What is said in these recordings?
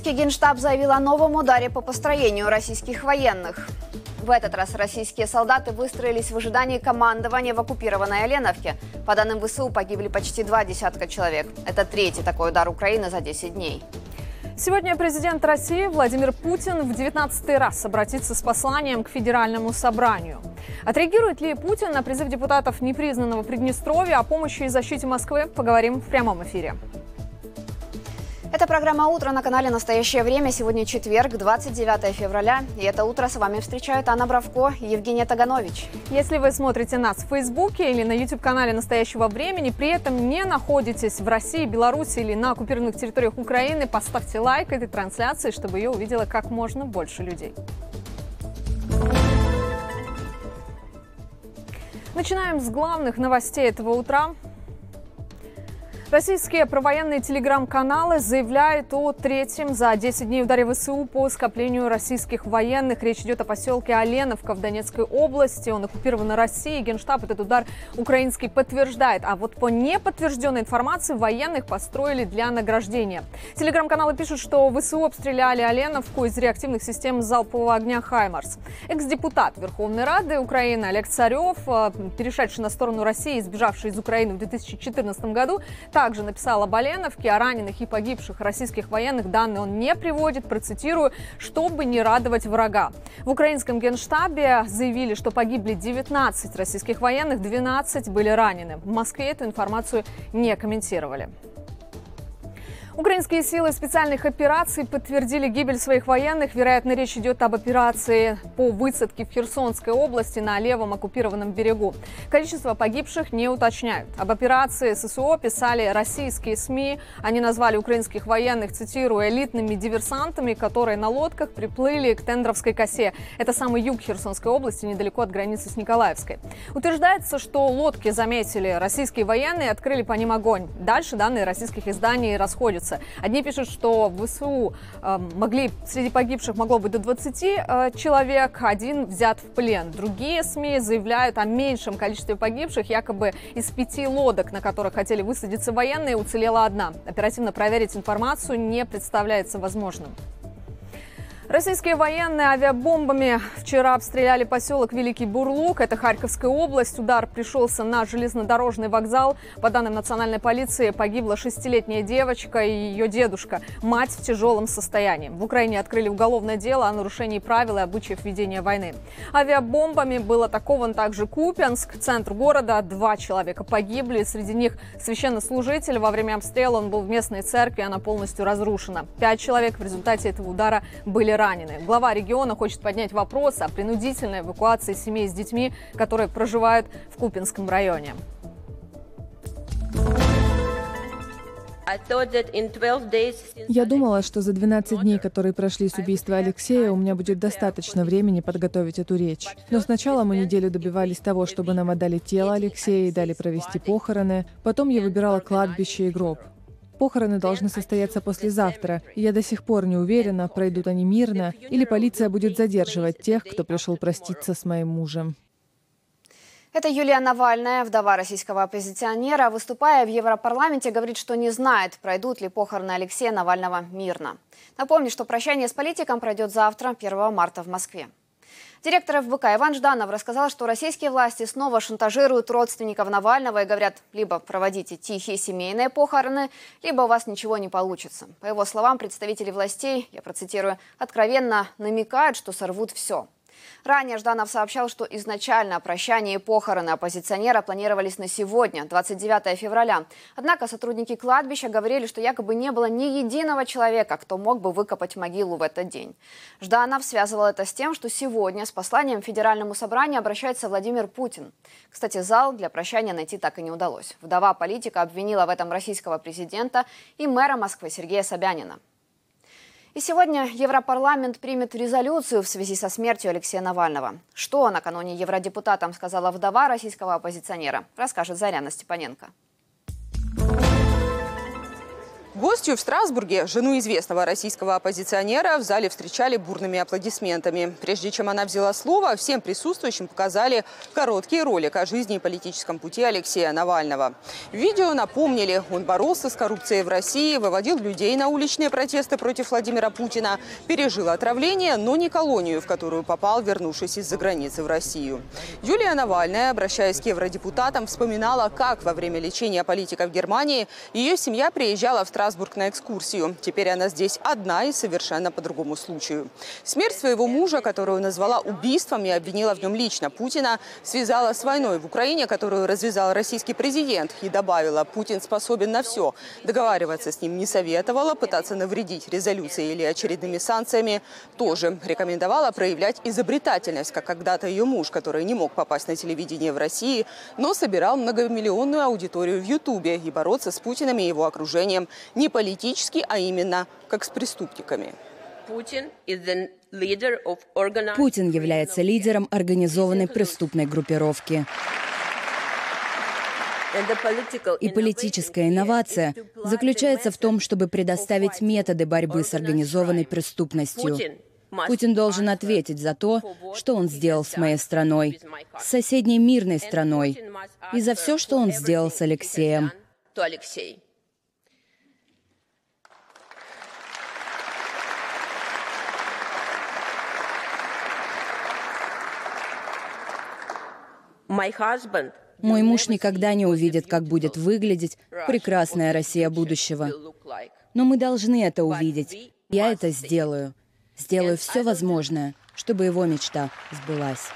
Украинский генштаб заявил о новом ударе по построению российских военных. В этот раз российские солдаты выстроились в ожидании командования в оккупированной Оленовке. По данным ВСУ погибли почти два десятка человек. Это третий такой удар Украины за 10 дней. Сегодня президент России Владимир Путин в 19 раз обратится с посланием к Федеральному собранию. Отреагирует ли Путин на призыв депутатов непризнанного Приднестровья о помощи и защите Москвы? Поговорим в прямом эфире. Это программа «Утро» на канале «Настоящее время». Сегодня четверг, 29 февраля. И это утро с вами встречают Анна Бравко и Евгения Таганович. Если вы смотрите нас в Фейсбуке или на YouTube-канале «Настоящего времени», при этом не находитесь в России, Беларуси или на оккупированных территориях Украины, поставьте лайк этой трансляции, чтобы ее увидело как можно больше людей. Начинаем с главных новостей этого утра. Российские провоенные телеграм-каналы заявляют о третьем за 10 дней ударе ВСУ по скоплению российских военных. Речь идет о поселке Оленовка в Донецкой области. Он оккупирован Россией. Генштаб этот удар украинский подтверждает. А вот по неподтвержденной информации военных построили для награждения. Телеграм-каналы пишут, что ВСУ обстреляли Оленовку из реактивных систем залпового огня «Хаймарс». Экс-депутат Верховной Рады Украины Олег Царев, э, перешедший на сторону России и сбежавший из Украины в 2014 году, также написал об Оленовке, о раненых и погибших российских военных. Данные он не приводит, процитирую, чтобы не радовать врага. В украинском генштабе заявили, что погибли 19 российских военных, 12 были ранены. В Москве эту информацию не комментировали. Украинские силы специальных операций подтвердили гибель своих военных. Вероятно, речь идет об операции по высадке в Херсонской области на левом оккупированном берегу. Количество погибших не уточняют. Об операции ССО писали российские СМИ. Они назвали украинских военных, цитирую, элитными диверсантами, которые на лодках приплыли к Тендровской косе. Это самый юг Херсонской области, недалеко от границы с Николаевской. Утверждается, что лодки заметили российские военные и открыли по ним огонь. Дальше данные российских изданий расходятся вопросы. Одни пишут, что в ВСУ э, могли, среди погибших могло быть до 20 э, человек, один взят в плен. Другие СМИ заявляют о меньшем количестве погибших, якобы из пяти лодок, на которых хотели высадиться военные, уцелела одна. Оперативно проверить информацию не представляется возможным. Российские военные авиабомбами вчера обстреляли поселок Великий Бурлук. Это Харьковская область. Удар пришелся на железнодорожный вокзал. По данным национальной полиции, погибла шестилетняя девочка и ее дедушка. Мать в тяжелом состоянии. В Украине открыли уголовное дело о нарушении правил и обычаев ведения войны. Авиабомбами был атакован также Купянск, центр города. Два человека погибли. Среди них священнослужитель. Во время обстрела он был в местной церкви, она полностью разрушена. Пять человек в результате этого удара были ранены. Глава региона хочет поднять вопрос о принудительной эвакуации семей с детьми, которые проживают в Купинском районе. Я думала, что за 12 дней, которые прошли с убийства Алексея, у меня будет достаточно времени подготовить эту речь. Но сначала мы неделю добивались того, чтобы нам отдали тело Алексея и дали провести похороны. Потом я выбирала кладбище и гроб. Похороны должны состояться послезавтра, я до сих пор не уверена, пройдут они мирно, или полиция будет задерживать тех, кто пришел проститься с моим мужем. Это Юлия Навальная, вдова российского оппозиционера, выступая в Европарламенте, говорит, что не знает, пройдут ли похороны Алексея Навального мирно. Напомню, что прощание с политиком пройдет завтра, 1 марта в Москве. Директор ФБК Иван Жданов рассказал, что российские власти снова шантажируют родственников Навального и говорят, либо проводите тихие семейные похороны, либо у вас ничего не получится. По его словам, представители властей, я процитирую, откровенно намекают, что сорвут все – Ранее Жданов сообщал, что изначально прощание и похороны оппозиционера планировались на сегодня, 29 февраля. Однако сотрудники кладбища говорили, что якобы не было ни единого человека, кто мог бы выкопать могилу в этот день. Жданов связывал это с тем, что сегодня с посланием Федеральному собранию обращается Владимир Путин. Кстати, зал для прощания найти так и не удалось. Вдова политика обвинила в этом российского президента и мэра Москвы Сергея Собянина. И сегодня Европарламент примет резолюцию в связи со смертью Алексея Навального. Что накануне евродепутатам сказала вдова российского оппозиционера, расскажет Заряна Степаненко. Гостью в Страсбурге, жену известного российского оппозиционера, в зале встречали бурными аплодисментами. Прежде чем она взяла слово, всем присутствующим показали короткий ролик о жизни и политическом пути Алексея Навального. видео напомнили, он боролся с коррупцией в России, выводил людей на уличные протесты против Владимира Путина, пережил отравление, но не колонию, в которую попал, вернувшись из-за границы в Россию. Юлия Навальная, обращаясь к евродепутатам, вспоминала, как во время лечения политика в Германии ее семья приезжала в Страсбург Страсбург на экскурсию. Теперь она здесь одна и совершенно по другому случаю. Смерть своего мужа, которую назвала убийством и обвинила в нем лично Путина, связала с войной в Украине, которую развязал российский президент. И добавила, Путин способен на все. Договариваться с ним не советовала, пытаться навредить резолюцией или очередными санкциями тоже. Рекомендовала проявлять изобретательность, как когда-то ее муж, который не мог попасть на телевидение в России, но собирал многомиллионную аудиторию в Ютубе и бороться с Путиным и его окружением не политически, а именно как с преступниками. Путин является лидером организованной преступной группировки. И политическая инновация заключается в том, чтобы предоставить методы борьбы с организованной преступностью. Путин должен ответить за то, что он сделал с моей страной, с соседней мирной страной, и за все, что он сделал с Алексеем. Мой муж никогда не увидит, как будет выглядеть прекрасная Россия будущего. Но мы должны это увидеть. Я это сделаю. Сделаю все возможное, чтобы его мечта сбылась.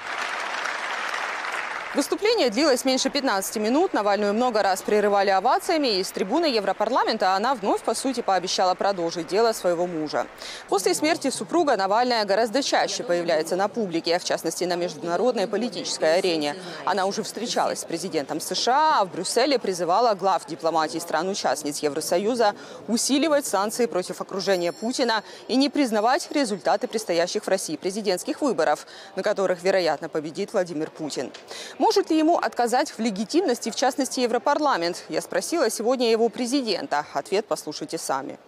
Выступление длилось меньше 15 минут. Навальную много раз прерывали овациями. И с трибуны Европарламента она вновь, по сути, пообещала продолжить дело своего мужа. После смерти супруга Навальная гораздо чаще появляется на публике, в частности, на международной политической арене. Она уже встречалась с президентом США, а в Брюсселе призывала глав дипломатии стран-участниц Евросоюза усиливать санкции против окружения Путина и не признавать результаты предстоящих в России президентских выборов, на которых, вероятно, победит Владимир Путин. Может ли ему отказать в легитимности, в частности, Европарламент? Я спросила сегодня его президента. Ответ послушайте сами.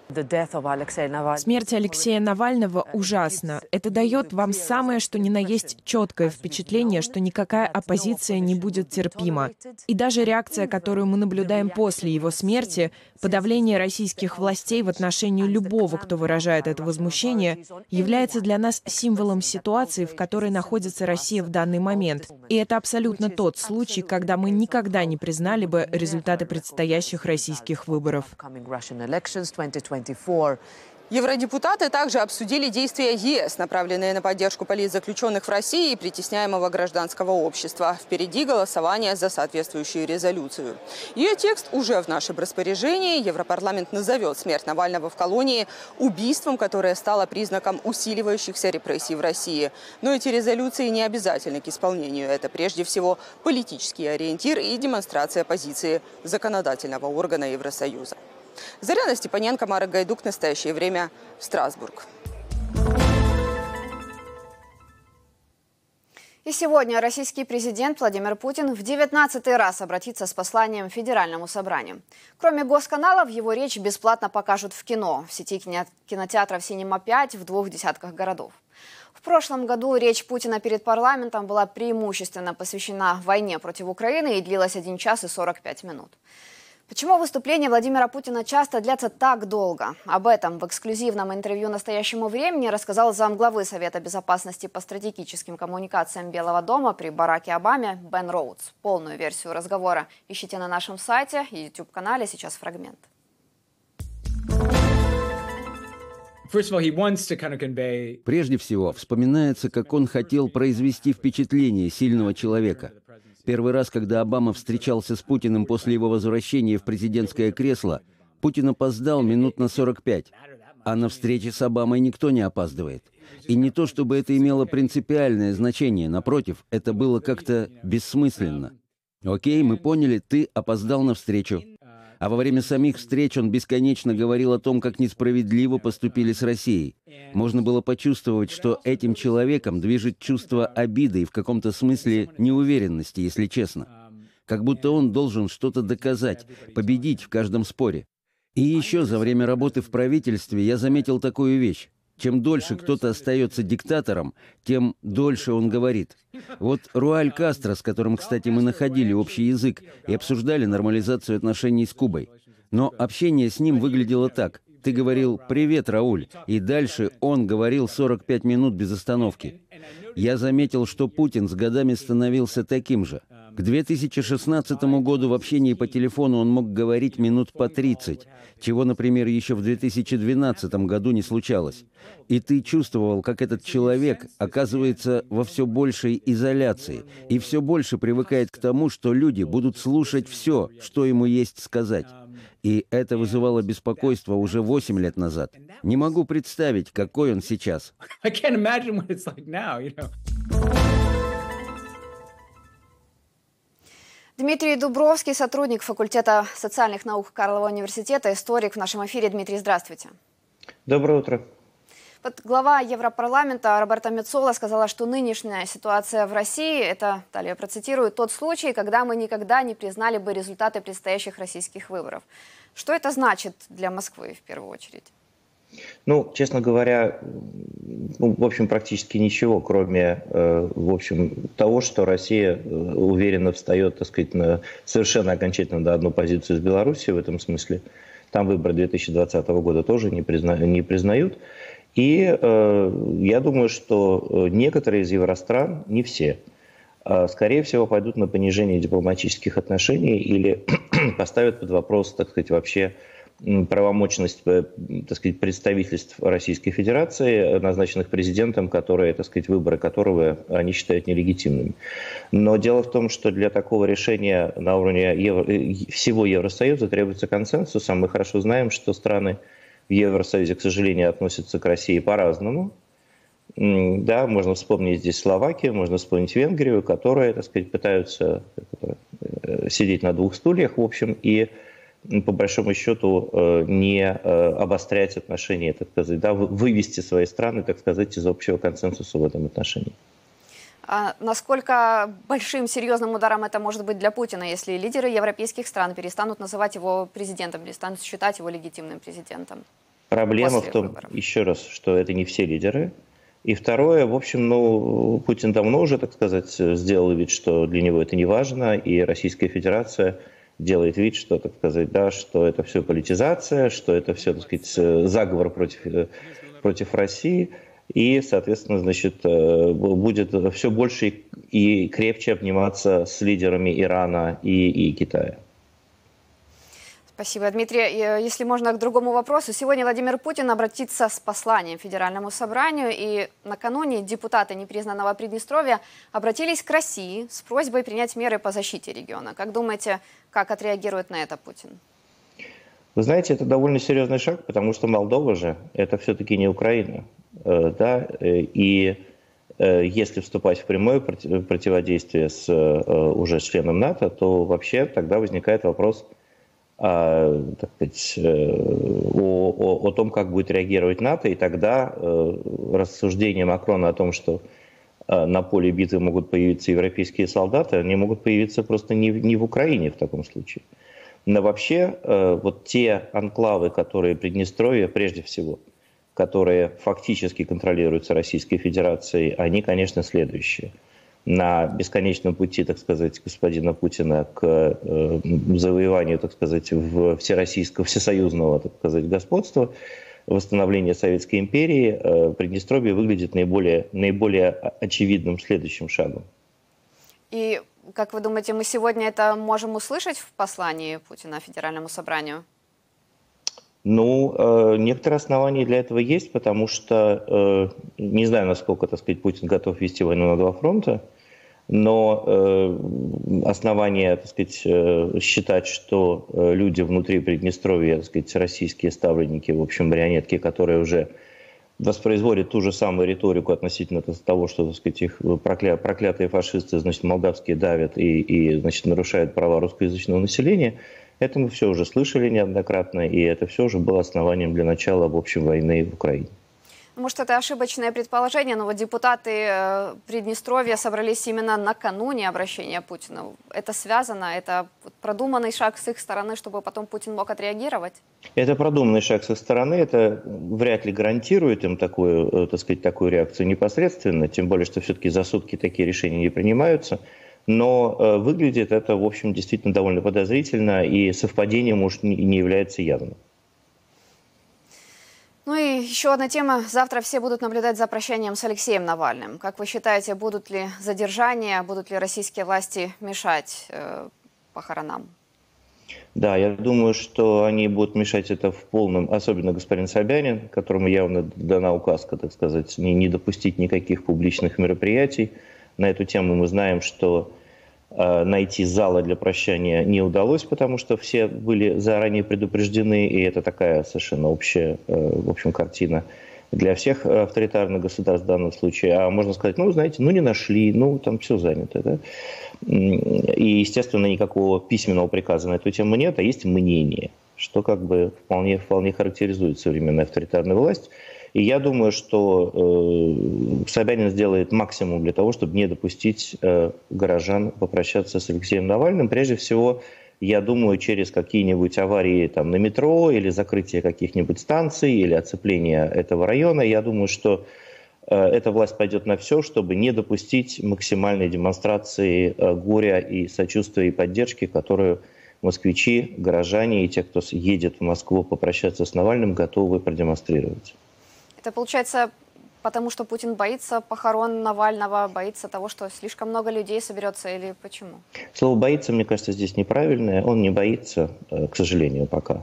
Смерть Алексея Навального ужасна. Это дает вам самое, что ни на есть четкое впечатление, что никакая оппозиция не будет терпима. И даже реакция, которую мы наблюдаем после его смерти, подавление российских властей в отношении любого, кто выражает это возмущение, является для нас символом ситуации, в которой находится Россия в данный момент. И это абсолютно точно тот случай, когда мы никогда не признали бы результаты предстоящих российских выборов. Евродепутаты также обсудили действия ЕС, направленные на поддержку политзаключенных в России и притесняемого гражданского общества. Впереди голосование за соответствующую резолюцию. Ее текст уже в нашем распоряжении. Европарламент назовет смерть Навального в колонии убийством, которое стало признаком усиливающихся репрессий в России. Но эти резолюции не обязательны к исполнению. Это прежде всего политический ориентир и демонстрация позиции законодательного органа Евросоюза. Заряна Степаненко, Марек Гайдук. Настоящее время. Страсбург. И сегодня российский президент Владимир Путин в 19 раз обратится с посланием Федеральному собранию. Кроме госканалов, его речь бесплатно покажут в кино, в сети кинотеатров «Синема-5» в двух десятках городов. В прошлом году речь Путина перед парламентом была преимущественно посвящена войне против Украины и длилась 1 час и 45 минут. Почему выступления Владимира Путина часто длятся так долго? Об этом в эксклюзивном интервью «Настоящему времени» рассказал замглавы Совета безопасности по стратегическим коммуникациям Белого дома при Бараке Обаме Бен Роудс. Полную версию разговора ищите на нашем сайте и YouTube-канале. Сейчас фрагмент. Прежде всего, вспоминается, как он хотел произвести впечатление сильного человека – Первый раз, когда Обама встречался с Путиным после его возвращения в президентское кресло, Путин опоздал минут на 45, а на встрече с Обамой никто не опаздывает. И не то, чтобы это имело принципиальное значение, напротив, это было как-то бессмысленно. Окей, мы поняли, ты опоздал на встречу. А во время самих встреч он бесконечно говорил о том, как несправедливо поступили с Россией. Можно было почувствовать, что этим человеком движет чувство обиды и в каком-то смысле неуверенности, если честно. Как будто он должен что-то доказать, победить в каждом споре. И еще за время работы в правительстве я заметил такую вещь. Чем дольше кто-то остается диктатором, тем дольше он говорит. Вот Руаль Кастро, с которым, кстати, мы находили общий язык и обсуждали нормализацию отношений с Кубой. Но общение с ним выглядело так. Ты говорил «Привет, Рауль», и дальше он говорил 45 минут без остановки. Я заметил, что Путин с годами становился таким же. К 2016 году в общении по телефону он мог говорить минут по 30, чего, например, еще в 2012 году не случалось. И ты чувствовал, как этот человек оказывается во все большей изоляции и все больше привыкает к тому, что люди будут слушать все, что ему есть сказать. И это вызывало беспокойство уже 8 лет назад. Не могу представить, какой он сейчас. Дмитрий Дубровский, сотрудник факультета социальных наук Карлова университета, историк в нашем эфире. Дмитрий, здравствуйте. Доброе утро. Вот глава Европарламента Роберта Мецола сказала, что нынешняя ситуация в России – это, далее процитирую, тот случай, когда мы никогда не признали бы результаты предстоящих российских выборов. Что это значит для Москвы в первую очередь? Ну, честно говоря, ну, в общем, практически ничего, кроме, э, в общем, того, что Россия э, уверенно встает, так сказать, на совершенно окончательно на одну позицию с Белоруссией в этом смысле. Там выборы 2020 года тоже не, призна, не признают. И э, я думаю, что э, некоторые из евростран, не все, э, скорее всего, пойдут на понижение дипломатических отношений или поставят под вопрос, так сказать, вообще правомочность э, так сказать, представительств Российской Федерации, назначенных президентом, которые, так сказать, выборы которого они считают нелегитимными. Но дело в том, что для такого решения на уровне Евро... Э, всего Евросоюза требуется консенсус, а мы хорошо знаем, что страны в Евросоюзе, к сожалению, относятся к России по-разному. Да, можно вспомнить здесь Словакию, можно вспомнить Венгрию, которые, так сказать, пытаются э, сидеть на двух стульях, в общем, и по большому счету э, не э, обострять отношения, так сказать, да, вывести свои страны, так сказать, из общего консенсуса в этом отношении. А насколько большим серьезным ударом это может быть для Путина, если лидеры европейских стран перестанут называть его президентом, перестанут считать его легитимным президентом? Проблема в том, выборов. еще раз, что это не все лидеры. И второе, в общем, ну, Путин давно уже, так сказать, сделал вид, что для него это не важно, и Российская Федерация – делает вид, что, так сказать, да, что это все политизация, что это все, так сказать, заговор против, э, против России. И, соответственно, значит, э, будет все больше и крепче обниматься с лидерами Ирана и, и Китая. Спасибо, Дмитрий. Э, если можно к другому вопросу. Сегодня Владимир Путин обратится с посланием Федеральному собранию. И накануне депутаты непризнанного Приднестровья обратились к России с просьбой принять меры по защите региона. Как думаете, как отреагирует на это Путин? Вы знаете, это довольно серьезный шаг, потому что Молдова же это все-таки не Украина. Э, да? Э, и если вступать в прямое противодействие с уже членом НАТО, то вообще тогда возникает вопрос – так сказать, э, о, о, о том, как будет реагировать НАТО, и тогда э, рассуждения Макрона о том, что э, на поле битвы могут появиться европейские солдаты, они могут появиться просто не, не в Украине в таком случае. Но вообще вот те анклавы, которые Приднестровье прежде всего, которые фактически контролируются Российской Федерацией, они, конечно, следующие – на бесконечном пути, так сказать, господина Путина к э, завоеванию, так сказать, всероссийского, всесоюзного, так сказать, господства, восстановления Советской империи, э, Приднестровье выглядит наиболее, наиболее очевидным следующим шагом. И, как вы думаете, мы сегодня это можем услышать в послании Путина Федеральному собранию? Ну, э, некоторые основания для этого есть, потому что не знаю, насколько, так сказать, Путин готов вести войну на два фронта но э, основания, так сказать, э, считать, что э, люди внутри Приднестровья, так сказать, российские ставленники, в общем, марионетки, которые уже воспроизводят ту же самую риторику относительно того, что, так сказать, их прокля... проклятые фашисты, значит, молдавские давят и, и, значит, нарушают права русскоязычного населения, это мы все уже слышали неоднократно, и это все уже было основанием для начала, в общем, войны в Украине. Может, это ошибочное предположение, но вот депутаты э, Приднестровья собрались именно накануне обращения Путина. Это связано? Это продуманный шаг с их стороны, чтобы потом Путин мог отреагировать? Это продуманный шаг с их стороны. Это вряд ли гарантирует им такую, э, так сказать, такую реакцию непосредственно, тем более, что все-таки за сутки такие решения не принимаются. Но э, выглядит это, в общем, действительно довольно подозрительно, и совпадением уж не является явным. Ну и еще одна тема. Завтра все будут наблюдать за прощанием с Алексеем Навальным. Как вы считаете, будут ли задержания, будут ли российские власти мешать э, похоронам? Да, я думаю, что они будут мешать это в полном, особенно господин Собянин, которому явно дана указка, так сказать, не, не допустить никаких публичных мероприятий. На эту тему мы знаем, что найти зала для прощания не удалось, потому что все были заранее предупреждены, и это такая совершенно общая, э, в общем, картина для всех авторитарных государств в данном случае. А можно сказать, ну, знаете, ну, не нашли, ну, там все занято, да? И, естественно, никакого письменного приказа на эту тему нет, а есть мнение, что как бы вполне, вполне характеризует современную авторитарную власть. И я думаю, что э, Собянин сделает максимум для того, чтобы не допустить э, горожан попрощаться с Алексеем Навальным. Прежде всего, я думаю, через какие-нибудь аварии там, на метро или закрытие каких-нибудь станций или оцепление этого района. Я думаю, что э, эта власть пойдет на все, чтобы не допустить максимальной демонстрации э, горя и сочувствия и поддержки, которую москвичи, горожане и те, кто едет в Москву попрощаться с Навальным, готовы продемонстрировать. Это получается потому, что Путин боится похорон Навального, боится того, что слишком много людей соберется или почему? Слово «боится», мне кажется, здесь неправильное. Он не боится, э, к сожалению, пока.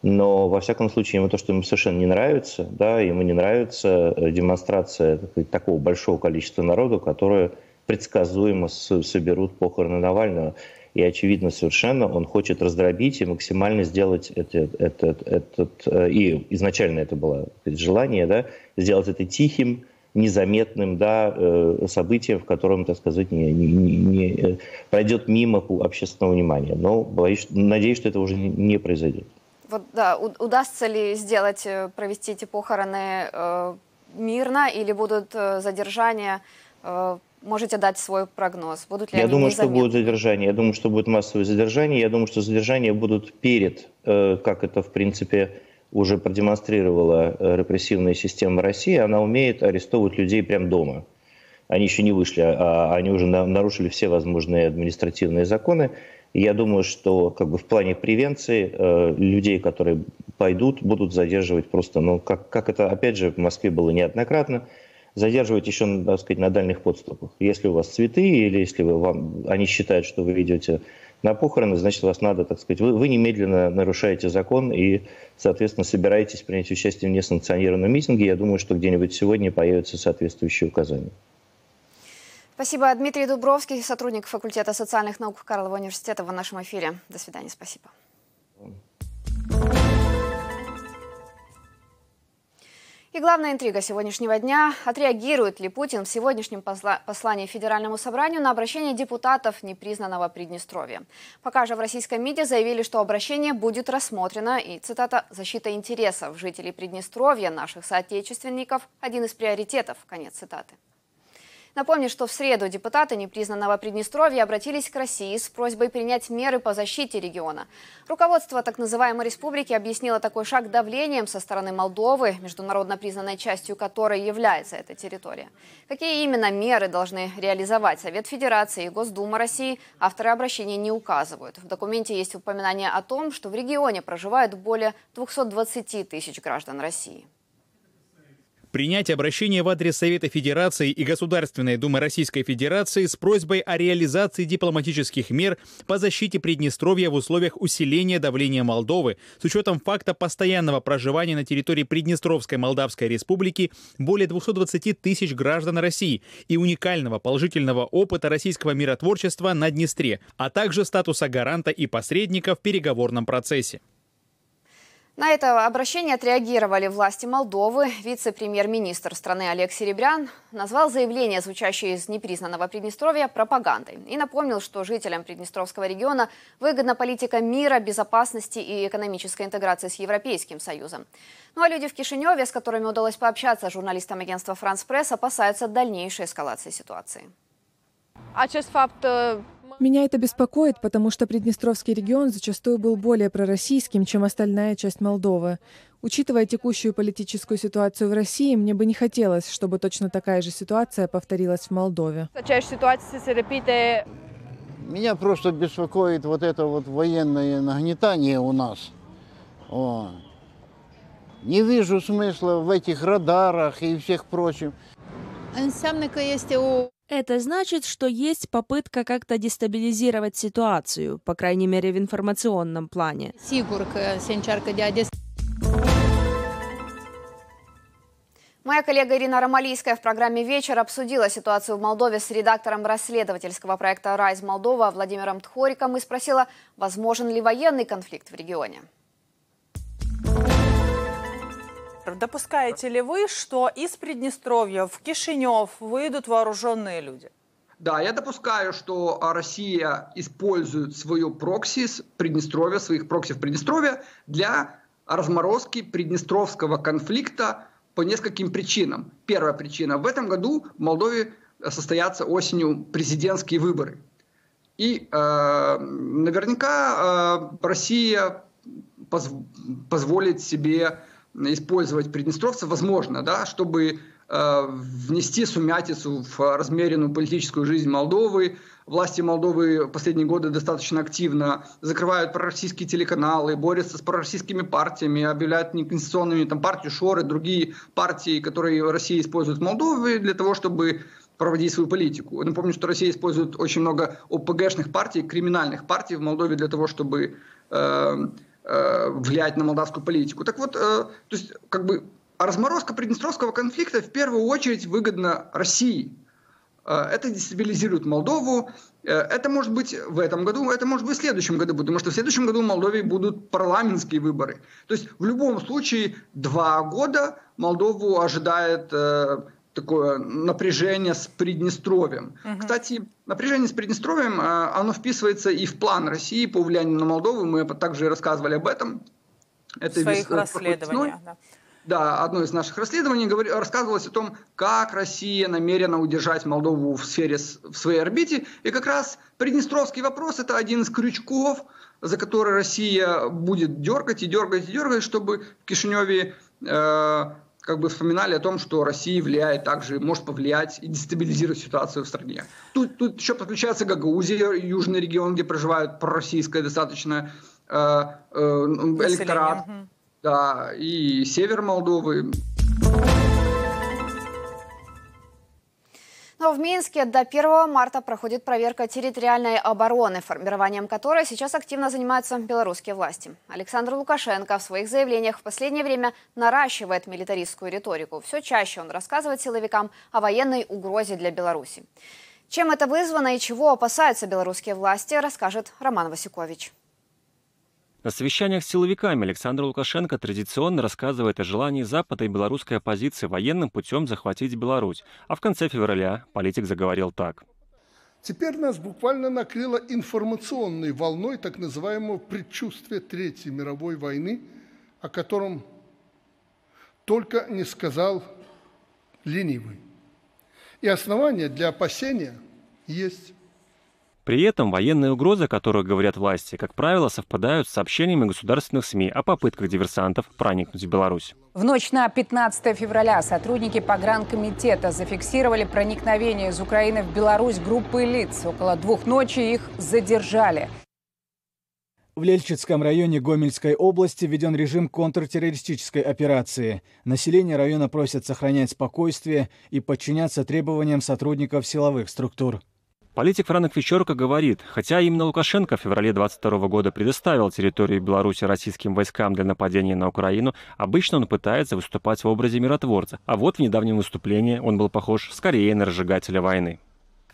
Но, во всяком случае, ему то, что ему совершенно не нравится, да, ему не нравится э, демонстрация такого большого количества народу, которое предсказуемо соберут похороны Навального. И очевидно совершенно, он хочет раздробить и максимально сделать это, этот, этот, э, и изначально это было желание, да, сделать это тихим, незаметным да, э, событием, в котором, так сказать, не, не, не э, пройдет мимо общественного внимания. Но боюсь, надеюсь, что это уже не произойдет. Вот, да, удастся ли сделать, провести эти похороны э, мирно или будут задержания э, можете дать свой прогноз? Будут ли Я они думаю, незаметны? что будет задержание. Я думаю, что будет массовое задержание. Я думаю, что задержания будут перед, э, как это, в принципе, уже продемонстрировала э, репрессивная система России. Она умеет арестовывать людей прямо дома. Они еще не вышли, а они уже нарушили все возможные административные законы. И я думаю, что как бы в плане превенции э, людей, которые пойдут, будут задерживать просто, ну, как, как это, опять же, в Москве было неоднократно, задерживать еще, так сказать, на дальних подступах. Если у вас цветы или если вы, вам, они считают, что вы идете на похороны, значит, вас надо, так сказать, вы, вы немедленно нарушаете закон и, соответственно, собираетесь принять участие в несанкционированном митинге. Я думаю, что где-нибудь сегодня появятся соответствующие указания. Спасибо. Дмитрий Дубровский, сотрудник факультета социальных наук Карлова университета в нашем эфире. До свидания. Спасибо. И главная интрига сегодняшнего дня – отреагирует ли Путин в сегодняшнем послании Федеральному собранию на обращение депутатов непризнанного Приднестровья. Пока же в российском МИДе заявили, что обращение будет рассмотрено и, цитата, «защита интересов жителей Приднестровья, наших соотечественников – один из приоритетов», конец цитаты. Напомню, что в среду депутаты непризнанного Приднестровья обратились к России с просьбой принять меры по защите региона. Руководство так называемой республики объяснило такой шаг давлением со стороны Молдовы, международно признанной частью которой является эта территория. Какие именно меры должны реализовать Совет Федерации и Госдума России, авторы обращения не указывают. В документе есть упоминание о том, что в регионе проживают более 220 тысяч граждан России. Принять обращение в адрес Совета Федерации и Государственной Думы Российской Федерации с просьбой о реализации дипломатических мер по защите Приднестровья в условиях усиления давления Молдовы с учетом факта постоянного проживания на территории Приднестровской Молдавской Республики более 220 тысяч граждан России и уникального положительного опыта российского миротворчества на Днестре, а также статуса гаранта и посредника в переговорном процессе. На это обращение отреагировали власти Молдовы. Вице-премьер-министр страны Олег Серебрян назвал заявление, звучащее из непризнанного Приднестровья, пропагандой. И напомнил, что жителям Приднестровского региона выгодна политика мира, безопасности и экономической интеграции с Европейским Союзом. Ну а люди в Кишиневе, с которыми удалось пообщаться журналистам агентства «Франс Пресс», опасаются дальнейшей эскалации ситуации. Acest fapt меня это беспокоит, потому что Приднестровский регион зачастую был более пророссийским, чем остальная часть Молдовы. Учитывая текущую политическую ситуацию в России, мне бы не хотелось, чтобы точно такая же ситуация повторилась в Молдове. Меня просто беспокоит вот это вот военное нагнетание у нас. О. Не вижу смысла в этих радарах и всех прочим. Это значит, что есть попытка как-то дестабилизировать ситуацию, по крайней мере в информационном плане. Моя коллега Ирина Ромалийская в программе «Вечер» обсудила ситуацию в Молдове с редактором расследовательского проекта «Райз Молдова» Владимиром Тхориком и спросила, возможен ли военный конфликт в регионе. Допускаете ли вы, что из Приднестровья в Кишинев выйдут вооруженные люди? Да, я допускаю, что Россия использует свою прокси с Приднестровья, своих прокси в Приднестровье для разморозки приднестровского конфликта по нескольким причинам. Первая причина. В этом году в Молдове состоятся осенью президентские выборы. И э, наверняка э, Россия поз позволит себе использовать приднестровцев, возможно, да, чтобы э, внести сумятицу в размеренную политическую жизнь Молдовы. Власти Молдовы последние годы достаточно активно закрывают пророссийские телеканалы, борются с пророссийскими партиями, объявляют неконституционными там, партию Шоры, другие партии, которые Россия использует в Молдове для того, чтобы проводить свою политику. Напомню, что Россия использует очень много ОПГшных партий, криминальных партий в Молдове для того, чтобы Э, влиять на молдавскую политику. Так вот, э, то есть как бы разморозка Приднестровского конфликта в первую очередь выгодна России. Э, это дестабилизирует Молдову. Это может быть в этом году, это может быть в следующем году, потому что в следующем году в Молдове будут парламентские выборы. То есть в любом случае два года Молдову ожидает такое напряжение с Приднестровьем. Угу. Кстати, напряжение с Приднестровьем, э, оно вписывается и в план России по влиянию на Молдову. Мы также рассказывали об этом. Это в своих вес... расследованиях. Да. Да, одно из наших расследований говор... рассказывалось о том, как Россия намерена удержать Молдову в сфере в своей орбите. И как раз Приднестровский вопрос – это один из крючков, за который Россия будет дергать и дергать и дергать, чтобы в Кишиневе э, как бы вспоминали о том, что Россия влияет также, может повлиять и дестабилизировать ситуацию в стране. Тут, тут еще подключается Гагаузия, южный регион, где проживают пророссийское достаточно э, э, электорат, да, и север Молдовы. Но в Минске до 1 марта проходит проверка территориальной обороны, формированием которой сейчас активно занимаются белорусские власти. Александр Лукашенко в своих заявлениях в последнее время наращивает милитаристскую риторику. Все чаще он рассказывает силовикам о военной угрозе для Беларуси. Чем это вызвано и чего опасаются белорусские власти, расскажет Роман Васюкович. На совещаниях с силовиками Александр Лукашенко традиционно рассказывает о желании Запада и белорусской оппозиции военным путем захватить Беларусь. А в конце февраля политик заговорил так. Теперь нас буквально накрыло информационной волной так называемого предчувствия Третьей мировой войны, о котором только не сказал ленивый. И основания для опасения есть. При этом военные угрозы, о которых говорят власти, как правило, совпадают с сообщениями государственных СМИ о попытках диверсантов проникнуть в Беларусь. В ночь на 15 февраля сотрудники погранкомитета зафиксировали проникновение из Украины в Беларусь группы лиц. Около двух ночи их задержали. В Лельчицком районе Гомельской области введен режим контртеррористической операции. Население района просят сохранять спокойствие и подчиняться требованиям сотрудников силовых структур. Политик Франк Вечерко говорит, хотя именно Лукашенко в феврале 22 года предоставил территорию Беларуси российским войскам для нападения на Украину, обычно он пытается выступать в образе миротворца. А вот в недавнем выступлении он был похож скорее на разжигателя войны.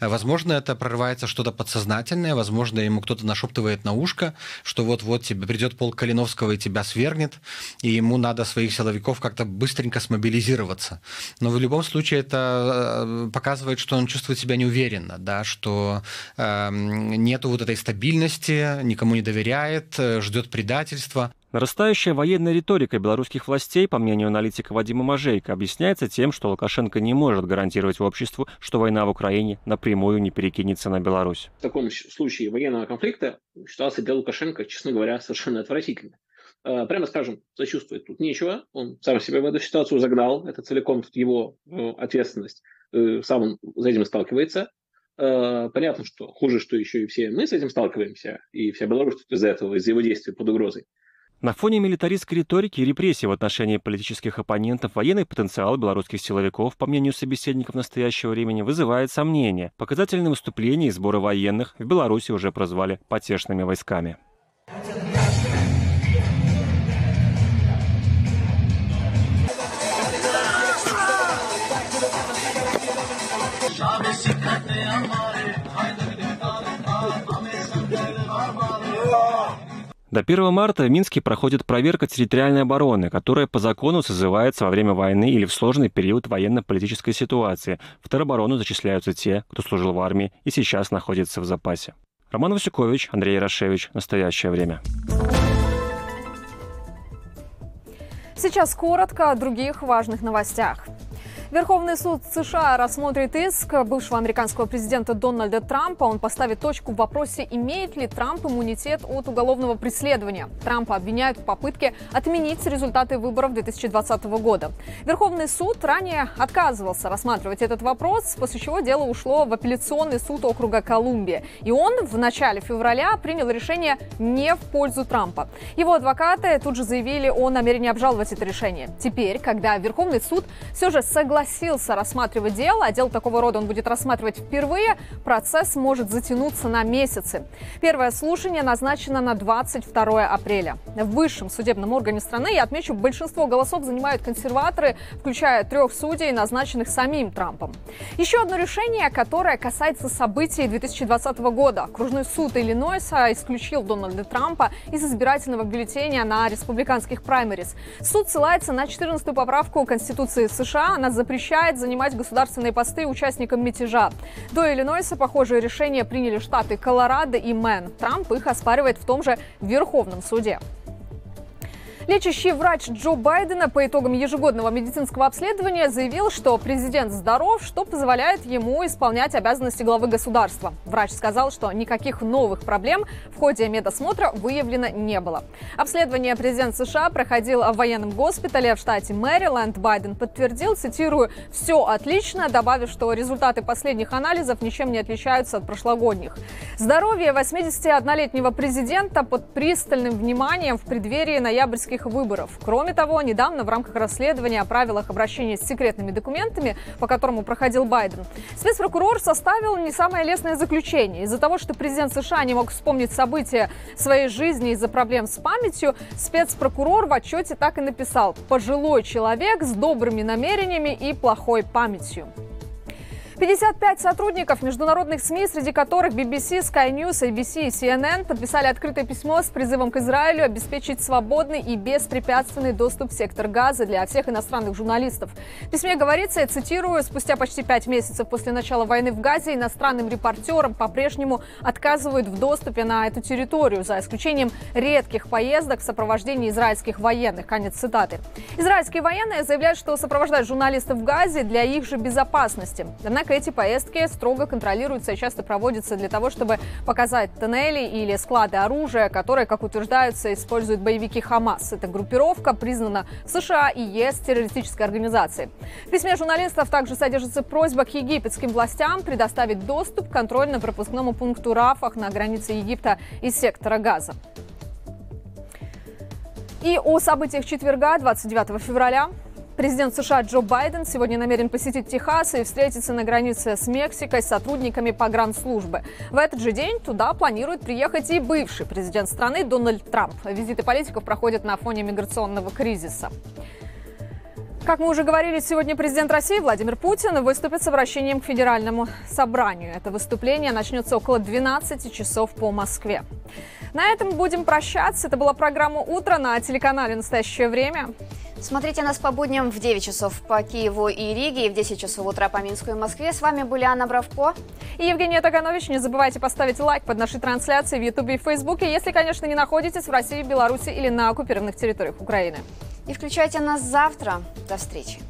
Возможно, это прорывается что-то подсознательное, возможно, ему кто-то нашептывает на ушко, что вот-вот тебе придет полк Калиновского и тебя свергнет, и ему надо своих силовиков как-то быстренько смобилизироваться. Но в любом случае это э, показывает, что он чувствует себя неуверенно, да, что э, нету вот этой стабильности, никому не доверяет, э, ждет предательства. Нарастающая военная риторика белорусских властей, по мнению аналитика Вадима Мажейка, объясняется тем, что Лукашенко не может гарантировать обществу, что война в Украине напрямую не перекинется на Беларусь. В таком случае военного конфликта ситуация для Лукашенко, честно говоря, совершенно отвратительная. Э, прямо скажем, сочувствовать тут нечего. Он сам себя в эту ситуацию загнал. Это целиком тут его э, ответственность. Э, сам он за этим сталкивается. Понятно, что хуже, что еще и все мы с этим сталкиваемся, и вся Беларусь из-за этого, из-за его действий под угрозой. На фоне милитаристской риторики и репрессий в отношении политических оппонентов военный потенциал белорусских силовиков, по мнению собеседников настоящего времени, вызывает сомнения. Показательные выступления и сборы военных в Беларуси уже прозвали потешными войсками. До 1 марта в Минске проходит проверка территориальной обороны, которая по закону созывается во время войны или в сложный период военно-политической ситуации. В тероборону зачисляются те, кто служил в армии и сейчас находится в запасе. Роман Васюкович, Андрей Ярошевич. Настоящее время. Сейчас коротко о других важных новостях. Верховный суд США рассмотрит иск бывшего американского президента Дональда Трампа. Он поставит точку в вопросе, имеет ли Трамп иммунитет от уголовного преследования. Трампа обвиняют в попытке отменить результаты выборов 2020 года. Верховный суд ранее отказывался рассматривать этот вопрос, после чего дело ушло в апелляционный суд округа Колумбия. И он в начале февраля принял решение не в пользу Трампа. Его адвокаты тут же заявили о намерении обжаловать это решение. Теперь, когда Верховный суд все же согласился согласился рассматривать дело, а дело такого рода он будет рассматривать впервые, процесс может затянуться на месяцы. Первое слушание назначено на 22 апреля. В высшем судебном органе страны, я отмечу, большинство голосов занимают консерваторы, включая трех судей, назначенных самим Трампом. Еще одно решение, которое касается событий 2020 года. Окружной суд Иллинойса исключил Дональда Трампа из избирательного бюллетеня на республиканских праймерис. Суд ссылается на 14-ю поправку Конституции США. Она запрещает занимать государственные посты участникам мятежа. До Иллинойса похожее решение приняли штаты Колорадо и Мэн. Трамп их оспаривает в том же Верховном суде. Лечащий врач Джо Байдена по итогам ежегодного медицинского обследования заявил, что президент здоров, что позволяет ему исполнять обязанности главы государства. Врач сказал, что никаких новых проблем в ходе медосмотра выявлено не было. Обследование президент США проходил в военном госпитале в штате Мэриленд. Байден подтвердил, цитирую, «все отлично», добавив, что результаты последних анализов ничем не отличаются от прошлогодних. Здоровье 81-летнего президента под пристальным вниманием в преддверии ноябрьских президентских выборов. Кроме того, недавно в рамках расследования о правилах обращения с секретными документами, по которому проходил Байден, спецпрокурор составил не самое лестное заключение. Из-за того, что президент США не мог вспомнить события своей жизни из-за проблем с памятью, спецпрокурор в отчете так и написал «пожилой человек с добрыми намерениями и плохой памятью». 55 сотрудников международных СМИ, среди которых BBC, Sky News, ABC и CNN, подписали открытое письмо с призывом к Израилю обеспечить свободный и беспрепятственный доступ в сектор газа для всех иностранных журналистов. В письме говорится, я цитирую, спустя почти пять месяцев после начала войны в Газе иностранным репортерам по-прежнему отказывают в доступе на эту территорию, за исключением редких поездок в сопровождении израильских военных. Конец цитаты. Израильские военные заявляют, что сопровождают журналистов в Газе для их же безопасности. Однако Однако эти поездки строго контролируются и часто проводятся для того, чтобы показать тоннели или склады оружия, которые, как утверждаются, используют боевики Хамас. Эта группировка признана в США и ЕС террористической организацией. В письме журналистов также содержится просьба к египетским властям предоставить доступ к контрольно-пропускному пункту Рафах на границе Египта и сектора Газа. И о событиях четверга, 29 февраля. Президент США Джо Байден сегодня намерен посетить Техас и встретиться на границе с Мексикой с сотрудниками погранслужбы. В этот же день туда планирует приехать и бывший президент страны Дональд Трамп. Визиты политиков проходят на фоне миграционного кризиса. Как мы уже говорили, сегодня президент России Владимир Путин выступит с обращением к Федеральному собранию. Это выступление начнется около 12 часов по Москве. На этом будем прощаться. Это была программа «Утро» на телеканале «Настоящее время». Смотрите нас по будням в 9 часов по Киеву и Риге и в 10 часов утра по Минску и Москве. С вами были Анна Бравко и Евгения Таганович. Не забывайте поставить лайк под нашей трансляцией в Ютубе и Фейсбуке, если, конечно, не находитесь в России, Беларуси или на оккупированных территориях Украины и включайте нас завтра. До встречи.